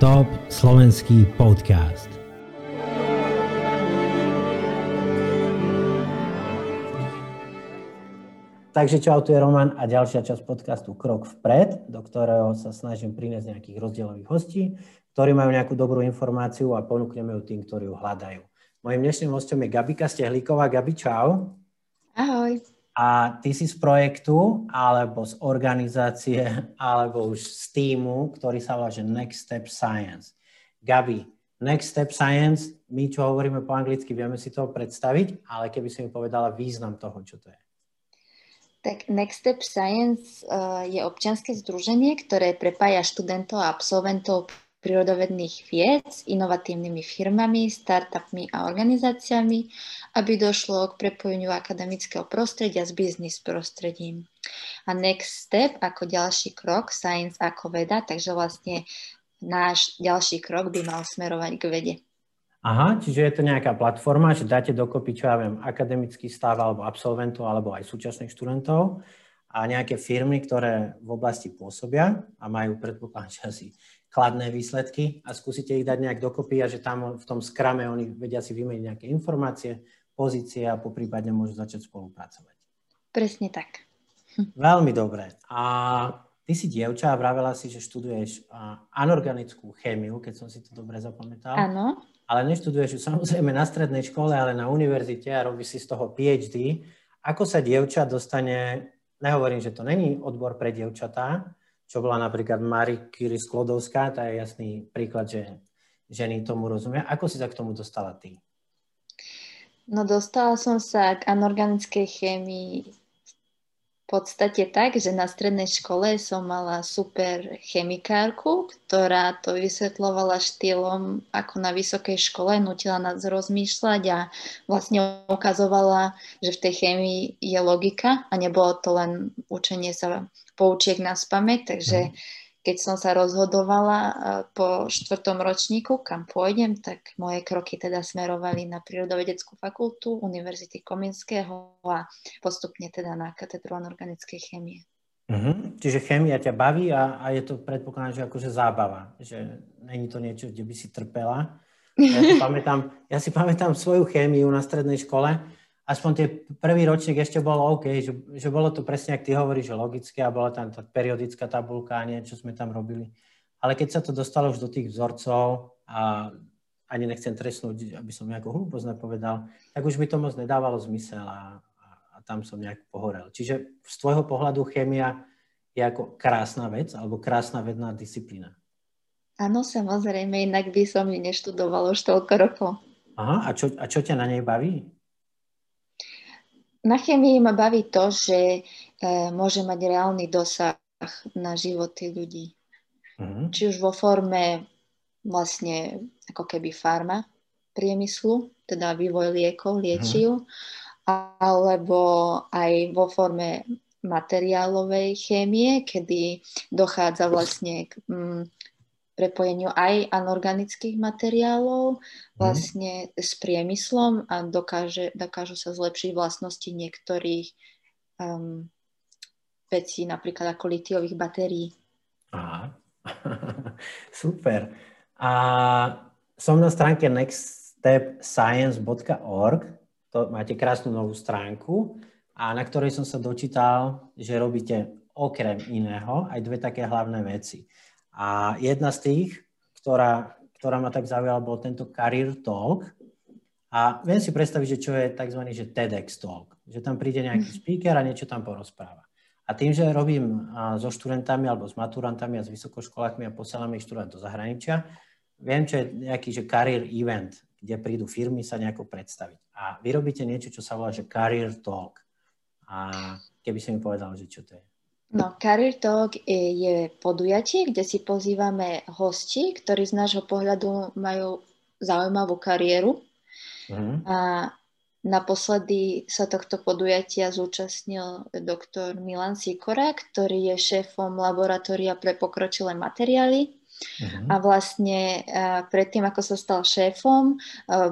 Top slovenský podcast. Takže čau, tu je Roman a ďalšia časť podcastu Krok vpred, do ktorého sa snažím priniesť nejakých rozdielových hostí, ktorí majú nejakú dobrú informáciu a ponúkneme ju tým, ktorí ju hľadajú. Mojím dnešným hostom je Gabika Stehlíková. Gabi, čau. Ahoj. A ty si z projektu, alebo z organizácie, alebo už z týmu, ktorý sa volá že Next Step Science. Gabi, Next Step Science, my čo hovoríme po anglicky, vieme si to predstaviť, ale keby si mi povedala význam toho, čo to je. Tak Next Step Science uh, je občianske združenie, ktoré prepája študentov a absolventov prírodovedných vied s inovatívnymi firmami, startupmi a organizáciami, aby došlo k prepojeniu akademického prostredia s biznis prostredím. A next step ako ďalší krok, science ako veda, takže vlastne náš ďalší krok by mal smerovať k vede. Aha, čiže je to nejaká platforma, že dáte dokopy, čo ja viem, akademický stav alebo absolventov alebo aj súčasných študentov a nejaké firmy, ktoré v oblasti pôsobia a majú predpoklad, že asi kladné výsledky a skúsite ich dať nejak dokopy a že tam v tom skrame oni vedia si vymeniť nejaké informácie, pozície a poprípadne môžu začať spolupracovať. Presne tak. Veľmi dobre. A ty si dievča a vravela si, že študuješ anorganickú chémiu, keď som si to dobre zapamätal. Áno. Ale neštuduješ ju samozrejme na strednej škole, ale na univerzite a robíš si z toho PhD. Ako sa dievča dostane, nehovorím, že to není odbor pre dievčatá, čo bola napríklad Marie Curie Sklodovská, to je jasný príklad, že ženy tomu rozumia. Ako si sa k tomu dostala ty? No dostala som sa k anorganickej chémii podstate tak, že na strednej škole som mala super chemikárku, ktorá to vysvetlovala štýlom ako na vysokej škole, nutila nás rozmýšľať a vlastne ukazovala, že v tej chémii je logika a nebolo to len učenie sa poučiek na spameť, takže mm keď som sa rozhodovala eh, po štvrtom ročníku, kam pôjdem, tak moje kroky teda smerovali na prírodovedeckú fakultu Univerzity Komenského a postupne teda na katedru anorganickej chémie. Uh-huh. Čiže chémia ťa baví a, a je to predpokladám, že akože zábava, že není to niečo, kde by si trpela. Ja si pamätám, ja si pamätám svoju chémiu na strednej škole, aspoň tie prvý ročník ešte bolo OK, že, že bolo to presne, ak ty hovoríš, že logické a bola tam tá periodická tabulka a niečo sme tam robili. Ale keď sa to dostalo už do tých vzorcov a ani nechcem trestnúť, aby som nejakú hlúposť nepovedal, tak už mi to moc nedávalo zmysel a, a, a tam som nejak pohorel. Čiže z tvojho pohľadu chémia je ako krásna vec alebo krásna vedná disciplína. Áno, samozrejme, inak by som ju neštudovala už toľko rokov. Aha, a čo, a čo ťa na nej baví? Na chemii ma baví to, že e, môže mať reálny dosah na životy ľudí. Uh-huh. Či už vo forme vlastne ako keby farma priemyslu, teda vývoj liekov, liečiv, uh-huh. alebo aj vo forme materiálovej chémie, kedy dochádza vlastne k mm, prepojeniu aj anorganických materiálov mhm. vlastne s priemyslom a dokáže, dokážu sa zlepšiť vlastnosti niektorých um, vecí, napríklad ako litiových batérií. Aha, super. A som na stránke nextstepscience.org, to máte krásnu novú stránku, a na ktorej som sa dočítal, že robíte okrem iného aj dve také hlavné veci. A jedna z tých, ktorá, ktorá ma tak zaujala, bol tento Career Talk. A viem si predstaviť, že čo je tzv. Že TEDx Talk. Že tam príde nejaký mhm. speaker a niečo tam porozpráva. A tým, že robím so študentami alebo s maturantami a s vysokoškolákmi a posielam ich študovať do zahraničia, viem, čo je nejaký že career event, kde prídu firmy sa nejako predstaviť. A vy robíte niečo, čo sa volá, že career talk. A keby si mi povedal, že čo to je. No, Career Talk je podujatie, kde si pozývame hosti, ktorí z nášho pohľadu majú zaujímavú kariéru. Mm. A naposledy sa tohto podujatia zúčastnil doktor Milan Sikora, ktorý je šéfom laboratória pre pokročilé materiály. Mm. A vlastne predtým, ako sa stal šéfom,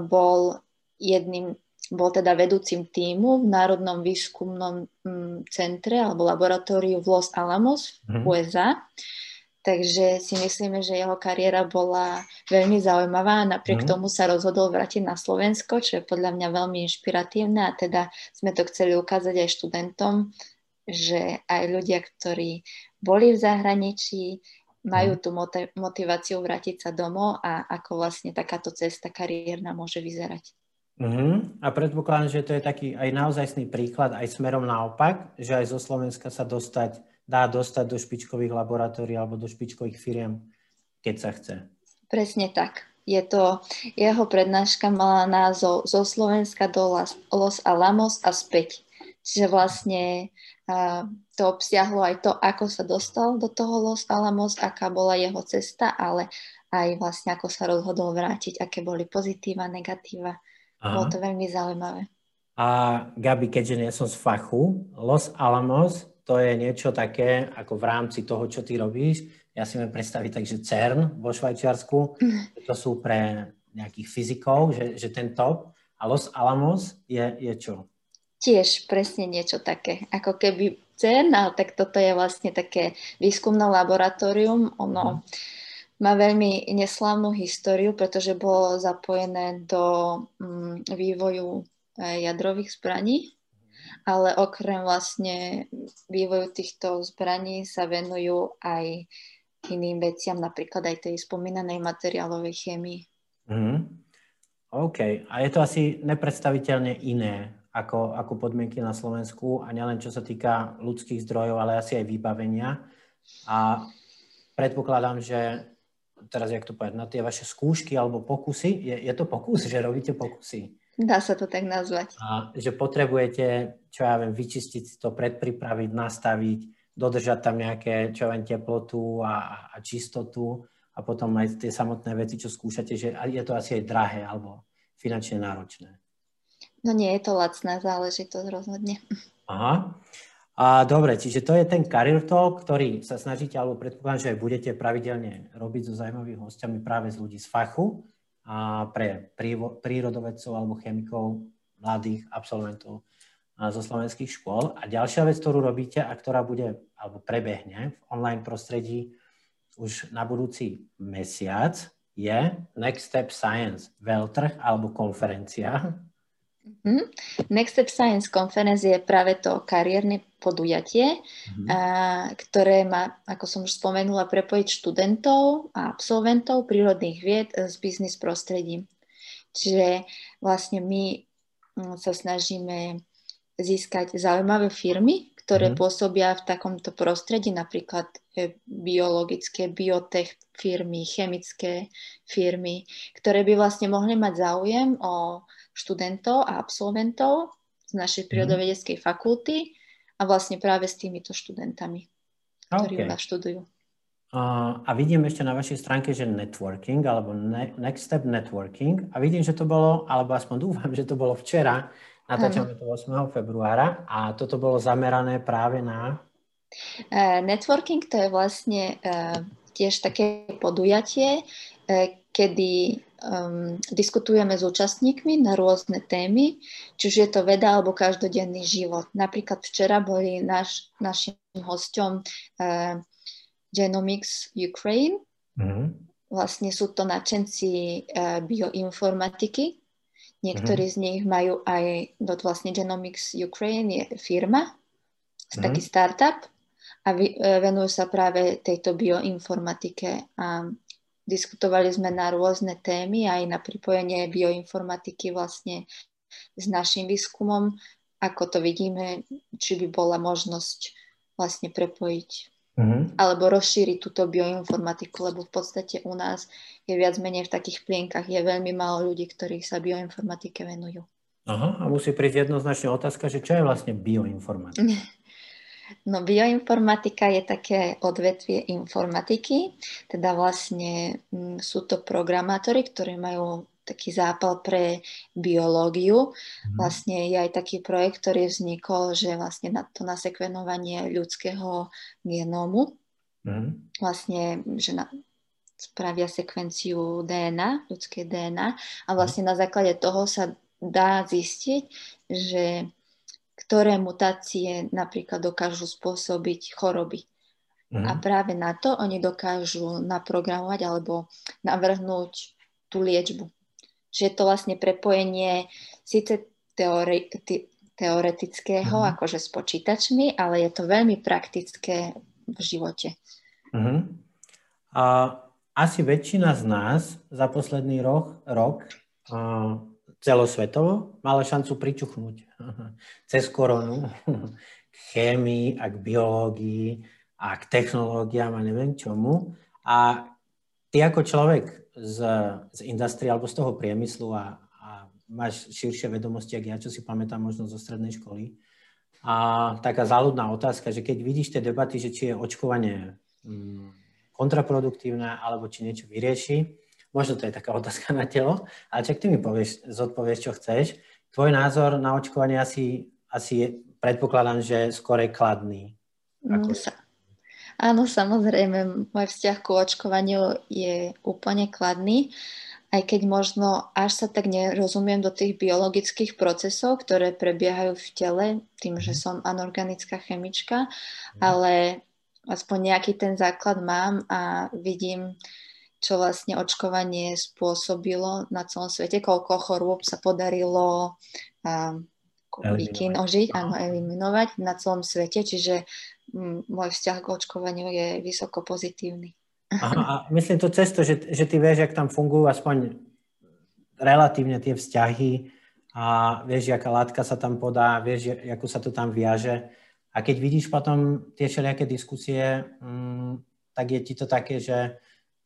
bol jedným bol teda vedúcim týmu v Národnom výskumnom mm, centre alebo laboratóriu v Los Alamos v mm-hmm. USA. Takže si myslíme, že jeho kariéra bola veľmi zaujímavá. Napriek mm. tomu sa rozhodol vrátiť na Slovensko, čo je podľa mňa veľmi inšpiratívne a teda sme to chceli ukázať aj študentom, že aj ľudia, ktorí boli v zahraničí, majú mhm. tú motiváciu vrátiť sa domov a ako vlastne takáto cesta kariérna môže vyzerať. Uh-huh. A predpokladám, že to je taký aj naozajstný príklad aj smerom naopak, že aj zo Slovenska sa dostať, dá dostať do špičkových laboratórií alebo do špičkových firiem, keď sa chce. Presne tak. Je to, jeho prednáška mala názov Zo Slovenska do Los Alamos a späť. Čiže vlastne uh, to obsiahlo aj to, ako sa dostal do toho Los Alamos, aká bola jeho cesta, ale aj vlastne ako sa rozhodol vrátiť, aké boli pozitíva, negatíva Aha. Bolo to veľmi zaujímavé. A Gabi, keďže nie som z fachu, Los Alamos to je niečo také, ako v rámci toho, čo ty robíš. Ja si viem predstaviť tak, že CERN vo Švajčiarsku, to sú pre nejakých fyzikov, že, že ten top. A Los Alamos je, je čo? Tiež presne niečo také. Ako keby CERN, ale tak toto je vlastne také výskumné laboratórium. Ono... Hmm má veľmi neslávnu históriu, pretože bolo zapojené do um, vývoju e, jadrových zbraní, ale okrem vlastne vývoju týchto zbraní sa venujú aj iným veciam, napríklad aj tej spomínanej materiálovej chémii. Mm. OK. A je to asi nepredstaviteľne iné ako, ako podmienky na Slovensku a nielen čo sa týka ľudských zdrojov, ale asi aj vybavenia. A predpokladám, že teraz jak to povedať, na tie vaše skúšky alebo pokusy, je, je to pokus, že robíte pokusy? Dá sa to tak nazvať. A že potrebujete, čo ja viem, vyčistiť to, predpripraviť, nastaviť, dodržať tam nejaké, čo ja viem, teplotu a, a čistotu a potom aj tie samotné veci, čo skúšate, že je to asi aj drahé alebo finančne náročné. No nie je to lacná záležitosť rozhodne. Aha. A dobre, čiže to je ten career talk, ktorý sa snažíte, alebo predpokladám, že aj budete pravidelne robiť so zaujímavými hostiami práve z ľudí z fachu a pre prírodovedcov alebo chemikov, mladých absolventov zo slovenských škôl. A ďalšia vec, ktorú robíte a ktorá bude, alebo prebehne v online prostredí už na budúci mesiac, je Next Step Science, veľtrh alebo konferencia, Mm-hmm. Next Step Science Conference je práve to kariérne podujatie, mm-hmm. a, ktoré má, ako som už spomenula, prepojiť študentov a absolventov prírodných vied s biznis prostredím. Čiže vlastne my mm, sa snažíme získať zaujímavé firmy, ktoré mm-hmm. pôsobia v takomto prostredí, napríklad e, biologické, biotech firmy, chemické firmy, ktoré by vlastne mohli mať záujem o študentov a absolventov z našej mhm. prírodovedeckej fakulty a vlastne práve s týmito študentami, ktorí okay. u nás študujú. Uh, a vidím ešte na vašej stránke, že networking, alebo ne- Next Step Networking. A vidím, že to bolo, alebo aspoň dúfam, že to bolo včera, natáčame to 8. februára a toto bolo zamerané práve na... Uh, networking to je vlastne uh, tiež také podujatie, kedy um, diskutujeme s účastníkmi na rôzne témy, či už je to veda alebo každodenný život. Napríklad včera boli naš, našim hosťom uh, Genomics Ukraine. Mm-hmm. Vlastne sú to načenci uh, bioinformatiky. Niektorí mm-hmm. z nich majú aj, vlastne Genomics Ukraine je firma, mm-hmm. taký startup a vy, uh, venujú sa práve tejto bioinformatike a Diskutovali sme na rôzne témy, aj na pripojenie bioinformatiky vlastne s našim výskumom, ako to vidíme, či by bola možnosť vlastne prepojiť mm-hmm. alebo rozšíriť túto bioinformatiku, lebo v podstate u nás je viac menej v takých plienkach, je veľmi málo ľudí, ktorí sa bioinformatike venujú. Aha, a musí prísť jednoznačne otázka, že čo je vlastne bioinformatika? No bioinformatika je také odvetvie informatiky, teda vlastne m, mm, sú to programátori, ktorí majú taký zápal pre biológiu. Mm. Vlastne je aj taký projekt, ktorý vznikol, že vlastne na to nasekvenovanie ľudského genómu, mm. vlastne, že na, spravia sekvenciu DNA, ľudské DNA a vlastne na základe toho sa dá zistiť, že ktoré mutácie napríklad dokážu spôsobiť choroby. Uh-huh. A práve na to oni dokážu naprogramovať alebo navrhnúť tú liečbu. Že je to vlastne prepojenie síce teori- te- teoretického, uh-huh. akože s počítačmi, ale je to veľmi praktické v živote. Uh-huh. A asi väčšina z nás za posledný rok, rok uh, celosvetovo mala šancu pričuchnúť cez koronu k chémii a k biológii a k technológiám a neviem čomu. A ty ako človek z, z industrie alebo z toho priemyslu a, a máš širšie vedomosti, ako ja, čo si pamätám možno zo strednej školy, a taká záľudná otázka, že keď vidíš tie debaty, že či je očkovanie mm, kontraproduktívne alebo či niečo vyrieši, možno to je taká otázka na telo, ale čak ty mi povieš, zodpovieš, čo chceš. Tvoj názor na očkovanie asi, asi je, predpokladám, že skôr je kladný. Ako... Sa, Áno, samozrejme, môj vzťah ku očkovaniu je úplne kladný, aj keď možno až sa tak nerozumiem do tých biologických procesov, ktoré prebiehajú v tele, tým, že mhm. som anorganická chemička, mhm. ale aspoň nejaký ten základ mám a vidím, čo vlastne očkovanie spôsobilo na celom svete, koľko chorôb sa podarilo um, vykinožiť, áno, eliminovať na celom svete, čiže môj vzťah k očkovaniu je vysoko pozitívny. Aha, a myslím to cesto, že, že ty vieš, jak tam fungujú aspoň relatívne tie vzťahy a vieš, aká látka sa tam podá, vieš, ako sa to tam viaže. A keď vidíš potom tie všelijaké diskusie, mm, tak je ti to také, že,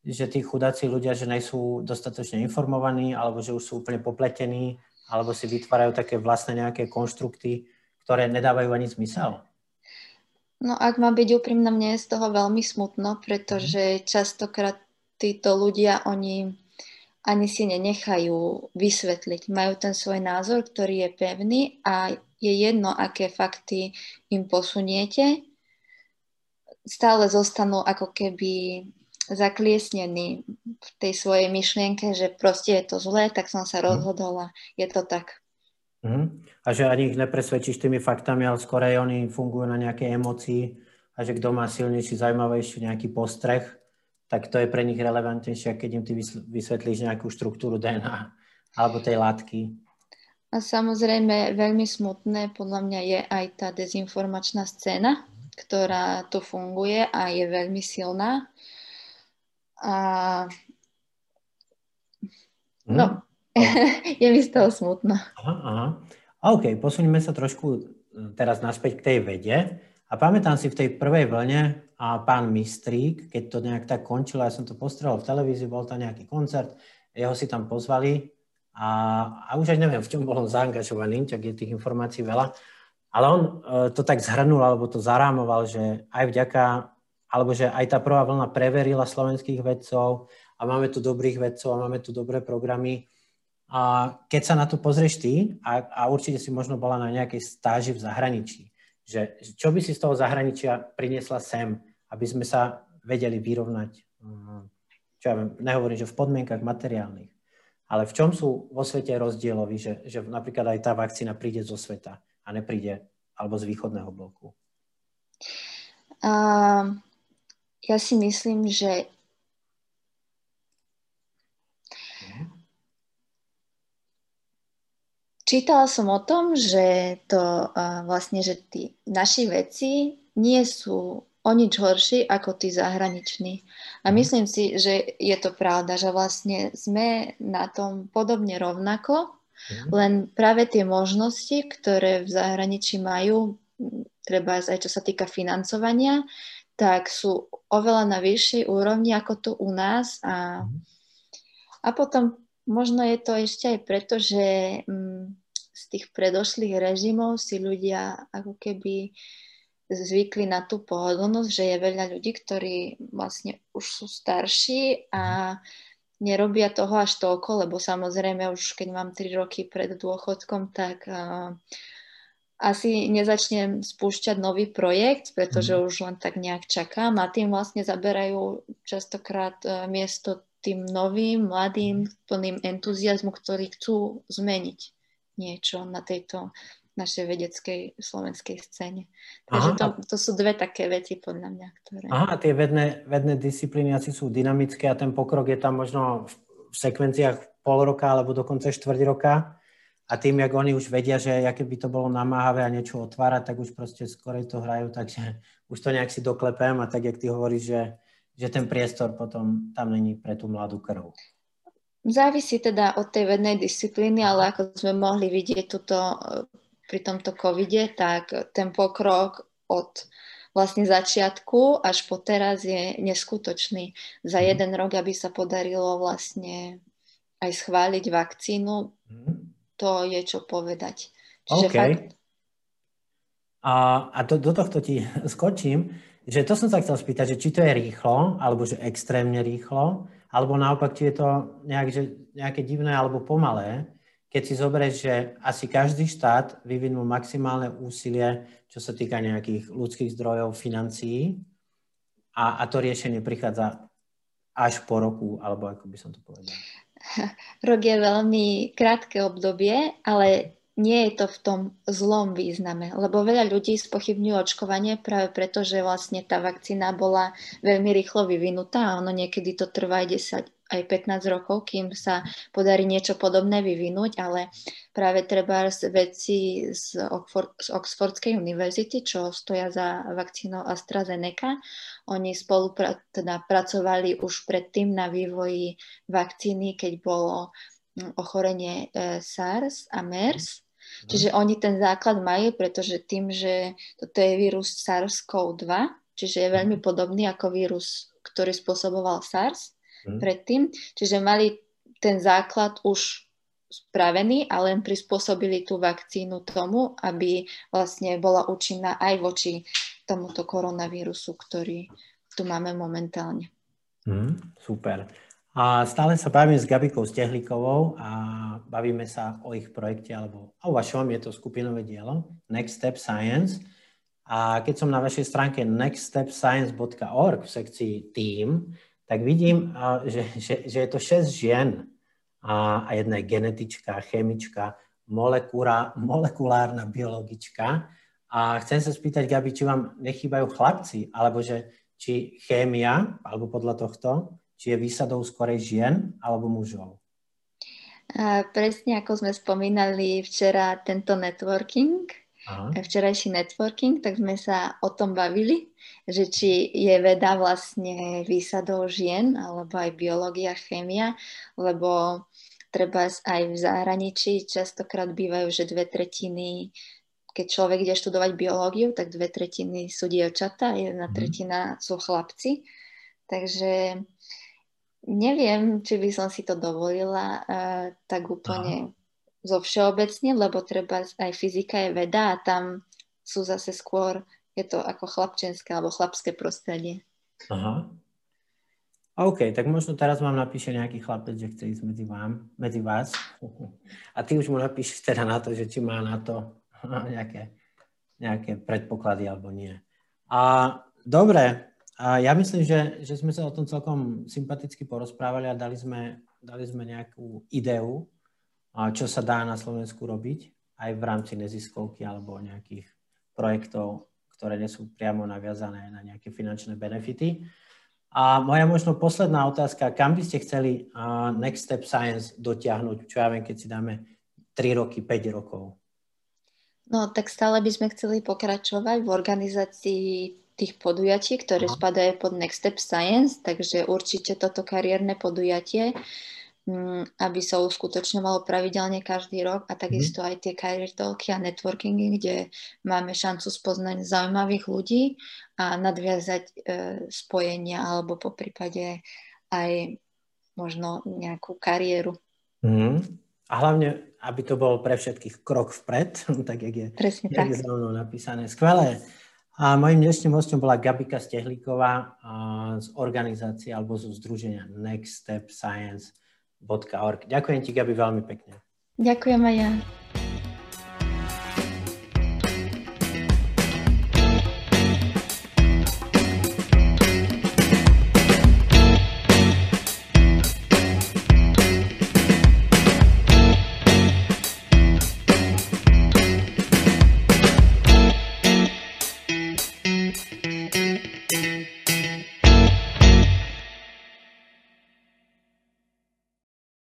že tí chudáci ľudia, že nejsú dostatočne informovaní, alebo že už sú úplne popletení, alebo si vytvárajú také vlastné nejaké konštrukty, ktoré nedávajú ani zmysel. No ak má byť úprimná, mne je z toho veľmi smutno, pretože mhm. častokrát títo ľudia, oni ani si nenechajú vysvetliť. Majú ten svoj názor, ktorý je pevný a je jedno, aké fakty im posuniete. Stále zostanú ako keby zakliesnení v tej svojej myšlienke, že proste je to zlé, tak som sa mhm. rozhodla. Je to tak. Uh-huh. A že ani ich nepresvedčíš tými faktami, ale skôr aj oni fungujú na nejakej emocii a že kto má silnejší, zaujímavejší nejaký postreh, tak to je pre nich relevantnejšie, keď im ty vysvetlíš nejakú štruktúru DNA alebo tej látky. A samozrejme veľmi smutné podľa mňa je aj tá dezinformačná scéna, ktorá tu funguje a je veľmi silná. A... No, mm. je mi z toho smutno. Aha, aha. OK, posuníme sa trošku e, teraz naspäť k tej vede. A pamätám si v tej prvej vlne a pán Mistrík, keď to nejak tak končilo, ja som to postrel v televízii, bol tam nejaký koncert, jeho si tam pozvali a, a už aj neviem, v čom bol on zaangažovaný, tak je tých informácií veľa. Ale on uh, to tak zhrnul, alebo to zarámoval, že aj vďaka, alebo že aj tá prvá vlna preverila slovenských vedcov a máme tu dobrých vedcov a máme tu dobré programy a keď sa na to pozrieš ty, a, a určite si možno bola na nejakej stáži v zahraničí, že, čo by si z toho zahraničia priniesla sem, aby sme sa vedeli vyrovnať, mm, čo ja viem, nehovorím, že v podmienkach materiálnych, ale v čom sú vo svete rozdieloví, že, že napríklad aj tá vakcína príde zo sveta a nepríde alebo z východného bloku? Uh, ja si myslím, že Čítala som o tom, že to uh, vlastne, že tí naši veci nie sú o nič horší ako tí zahraniční. A mhm. myslím si, že je to pravda, že vlastne sme na tom podobne rovnako, mm. len práve tie možnosti, ktoré v zahraničí majú, treba aj čo sa týka financovania, tak sú oveľa na vyššej úrovni ako tu u nás. A, mm. a potom Možno je to ešte aj preto, že mm, z tých predošlých režimov si ľudia ako keby zvykli na tú pohodlnosť, že je veľa ľudí, ktorí vlastne už sú starší a nerobia toho až toľko, lebo samozrejme už keď mám 3 roky pred dôchodkom, tak uh, asi nezačnem spúšťať nový projekt, pretože mm. už len tak nejak čakám a tým vlastne zaberajú častokrát uh, miesto tým novým, mladým, plným entuziasmu, ktorí chcú zmeniť niečo na tejto našej vedeckej slovenskej scéne. Takže to, to sú dve také veci podľa mňa, ktoré... Aha, a tie vedné, vedné disciplíny asi sú dynamické a ten pokrok je tam možno v, v sekvenciách pol roka alebo dokonca štvrť roka a tým, jak oni už vedia, že aké by to bolo namáhavé a niečo otvárať, tak už proste skorej to hrajú, takže už to nejak si doklepem a tak, jak ty hovoríš, že, že ten priestor potom tam není pre tú mladú krv. Závisí teda od tej vednej disciplíny, ale ako sme mohli vidieť tuto, eh, pri tomto covide, tak ten pokrok od vlastne začiatku až po teraz je neskutočný. Za mhm. jeden rok, aby sa podarilo vlastne aj schváliť vakcínu, mm. To je čo povedať. Čiže okay. fakt... A, a to, do tohto ti skočím, že to som sa chcel spýtať, že či to je rýchlo, alebo že extrémne rýchlo, alebo naopak, či je to nejak, že nejaké divné alebo pomalé, keď si zoberieš, že asi každý štát vyvinul maximálne úsilie, čo sa týka nejakých ľudských zdrojov, financií a, a to riešenie prichádza až po roku, alebo ako by som to povedal. Rok je veľmi krátke obdobie, ale nie je to v tom zlom význame, lebo veľa ľudí spochybňujú očkovanie práve preto, že vlastne tá vakcína bola veľmi rýchlo vyvinutá a ono niekedy to trvá aj 10 aj 15 rokov, kým sa podarí niečo podobné vyvinúť, ale práve treba veci z, Oxford, z Oxfordskej univerzity, čo stoja za vakcínou AstraZeneca, oni spolu teda pracovali už predtým na vývoji vakcíny, keď bolo hm, ochorenie e, SARS a MERS. Mhm. Čiže oni ten základ majú, pretože tým, že toto je vírus SARS-CoV-2, čiže je veľmi mhm. podobný ako vírus, ktorý spôsoboval SARS, hmm. predtým. Čiže mali ten základ už spravený a len prispôsobili tú vakcínu tomu, aby vlastne bola účinná aj voči tomuto koronavírusu, ktorý tu máme momentálne. Hmm, super. A stále sa bavíme s Gabikou Stehlíkovou a bavíme sa o ich projekte, alebo o vašom, je to skupinové dielo, Next Step Science. A keď som na vašej stránke nextstepscience.org v sekcii Team, tak vidím, že, že, že je to 6 žien a, jedna je genetička, chemička, molekúra, molekulárna biologička. A chcem sa spýtať, Gabi, či vám nechýbajú chlapci, alebo že či chémia, alebo podľa tohto, či je výsadou skorej žien alebo mužov? Presne ako sme spomínali včera tento networking, Aha. včerajší networking, tak sme sa o tom bavili, že či je veda vlastne výsadou žien, alebo aj biológia, chémia, lebo treba aj v zahraničí častokrát bývajú, že dve tretiny, keď človek ide študovať biológiu, tak dve tretiny sú dievčatá, jedna mhm. tretina sú chlapci. Takže neviem, či by som si to dovolila uh, tak úplne Aha zo všeobecne, lebo treba aj fyzika je veda a tam sú zase skôr, je to ako chlapčenské alebo chlapské prostredie. Aha. OK, tak možno teraz vám napíše nejaký chlapec, že chce ísť medzi, vám, medzi vás. A ty už mu napíšeš teda na to, že či má na to nejaké, nejaké predpoklady alebo nie. A dobre, a ja myslím, že, že sme sa o tom celkom sympaticky porozprávali a dali sme, dali sme nejakú ideu čo sa dá na Slovensku robiť aj v rámci neziskovky alebo nejakých projektov, ktoré nie sú priamo naviazané na nejaké finančné benefity. A moja možno posledná otázka, kam by ste chceli uh, Next Step Science dotiahnuť, čo ja viem, keď si dáme 3 roky, 5 rokov? No, tak stále by sme chceli pokračovať v organizácii tých podujatí, ktoré Aha. spadajú pod Next Step Science, takže určite toto kariérne podujatie Mm, aby sa uskutočňovalo pravidelne každý rok a takisto mm. aj tie career talky a networkingy, kde máme šancu spoznať zaujímavých ľudí a nadviazať e, spojenia alebo po prípade aj možno nejakú kariéru. Mm. A hlavne, aby to bol pre všetkých krok vpred, tak jak je, Presne jak tak. je napísané. Skvelé. A mojim dnešným hostom bola Gabika Stehlíková z organizácie alebo zo združenia Next Step Science. Ďakujem ti, Gabi, veľmi pekne. Ďakujem aj ja.